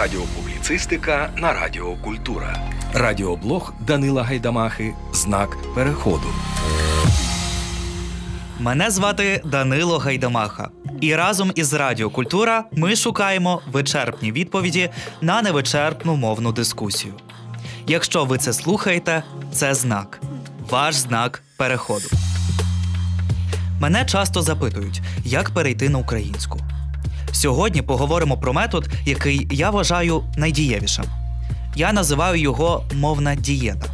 Радіопубліцистика на Радіо Культура. Радіоблог Данила Гайдамахи. Знак переходу. Мене звати Данило Гайдамаха, і разом із Радіо Культура ми шукаємо вичерпні відповіді на невичерпну мовну дискусію. Якщо ви це слухаєте, це знак, ваш знак переходу. Мене часто запитують, як перейти на українську. Сьогодні поговоримо про метод, який я вважаю найдієвішим. Я називаю його мовна дієта.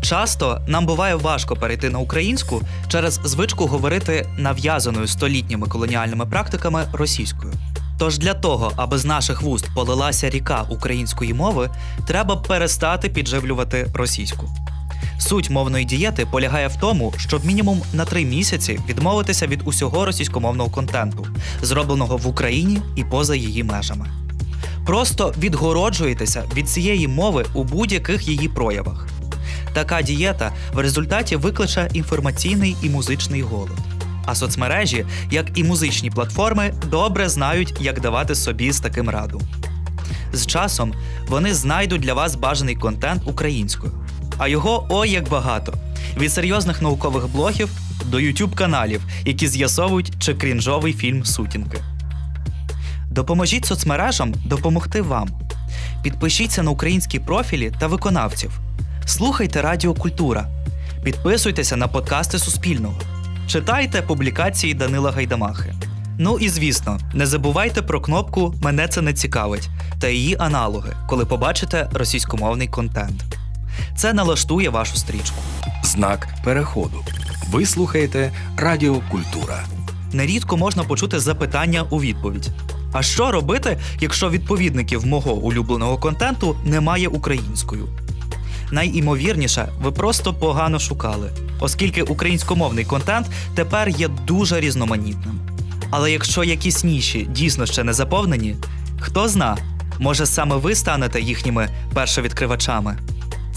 Часто нам буває важко перейти на українську через звичку говорити нав'язаною столітніми колоніальними практиками російською. Тож для того, аби з наших вуст полилася ріка української мови, треба перестати підживлювати російську. Суть мовної дієти полягає в тому, щоб мінімум на три місяці відмовитися від усього російськомовного контенту, зробленого в Україні і поза її межами. Просто відгороджуєтеся від цієї мови у будь-яких її проявах. Така дієта в результаті викличе інформаційний і музичний голод. А соцмережі, як і музичні платформи, добре знають, як давати собі з таким раду. З часом вони знайдуть для вас бажаний контент українською. А його ой як багато: від серйозних наукових блогів до youtube каналів, які з'ясовують, чи крінжовий фільм сутінки. Допоможіть соцмережам допомогти вам. Підпишіться на українські профілі та виконавців. Слухайте Радіо Культура. Підписуйтеся на подкасти Суспільного. Читайте публікації Данила Гайдамахи. Ну і звісно, не забувайте про кнопку Мене це не цікавить та її аналоги, коли побачите російськомовний контент. Це налаштує вашу стрічку. Знак переходу. Ви слухаєте Радіо Культура. Нерідко можна почути запитання у відповідь. А що робити, якщо відповідників мого улюбленого контенту немає українською? Найімовірніше, ви просто погано шукали, оскільки українськомовний контент тепер є дуже різноманітним. Але якщо якісь ніші дійсно ще не заповнені, хто зна, може саме ви станете їхніми першовідкривачами.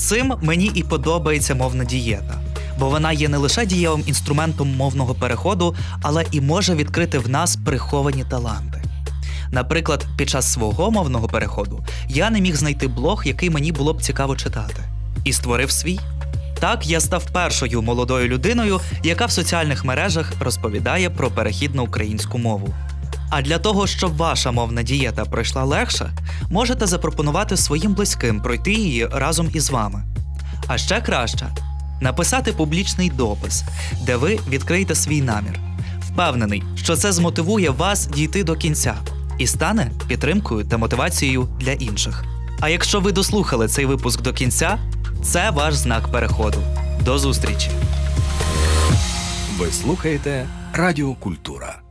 Цим мені і подобається мовна дієта, бо вона є не лише дієвим інструментом мовного переходу, але і може відкрити в нас приховані таланти. Наприклад, під час свого мовного переходу я не міг знайти блог, який мені було б цікаво читати, і створив свій. Так я став першою молодою людиною, яка в соціальних мережах розповідає про перехід на українську мову. А для того, щоб ваша мовна дієта пройшла легше, можете запропонувати своїм близьким пройти її разом із вами. А ще краще написати публічний допис, де ви відкриєте свій намір. Впевнений, що це змотивує вас дійти до кінця і стане підтримкою та мотивацією для інших. А якщо ви дослухали цей випуск до кінця, це ваш знак переходу. До зустрічі! Ви слухаєте Радіо Культура.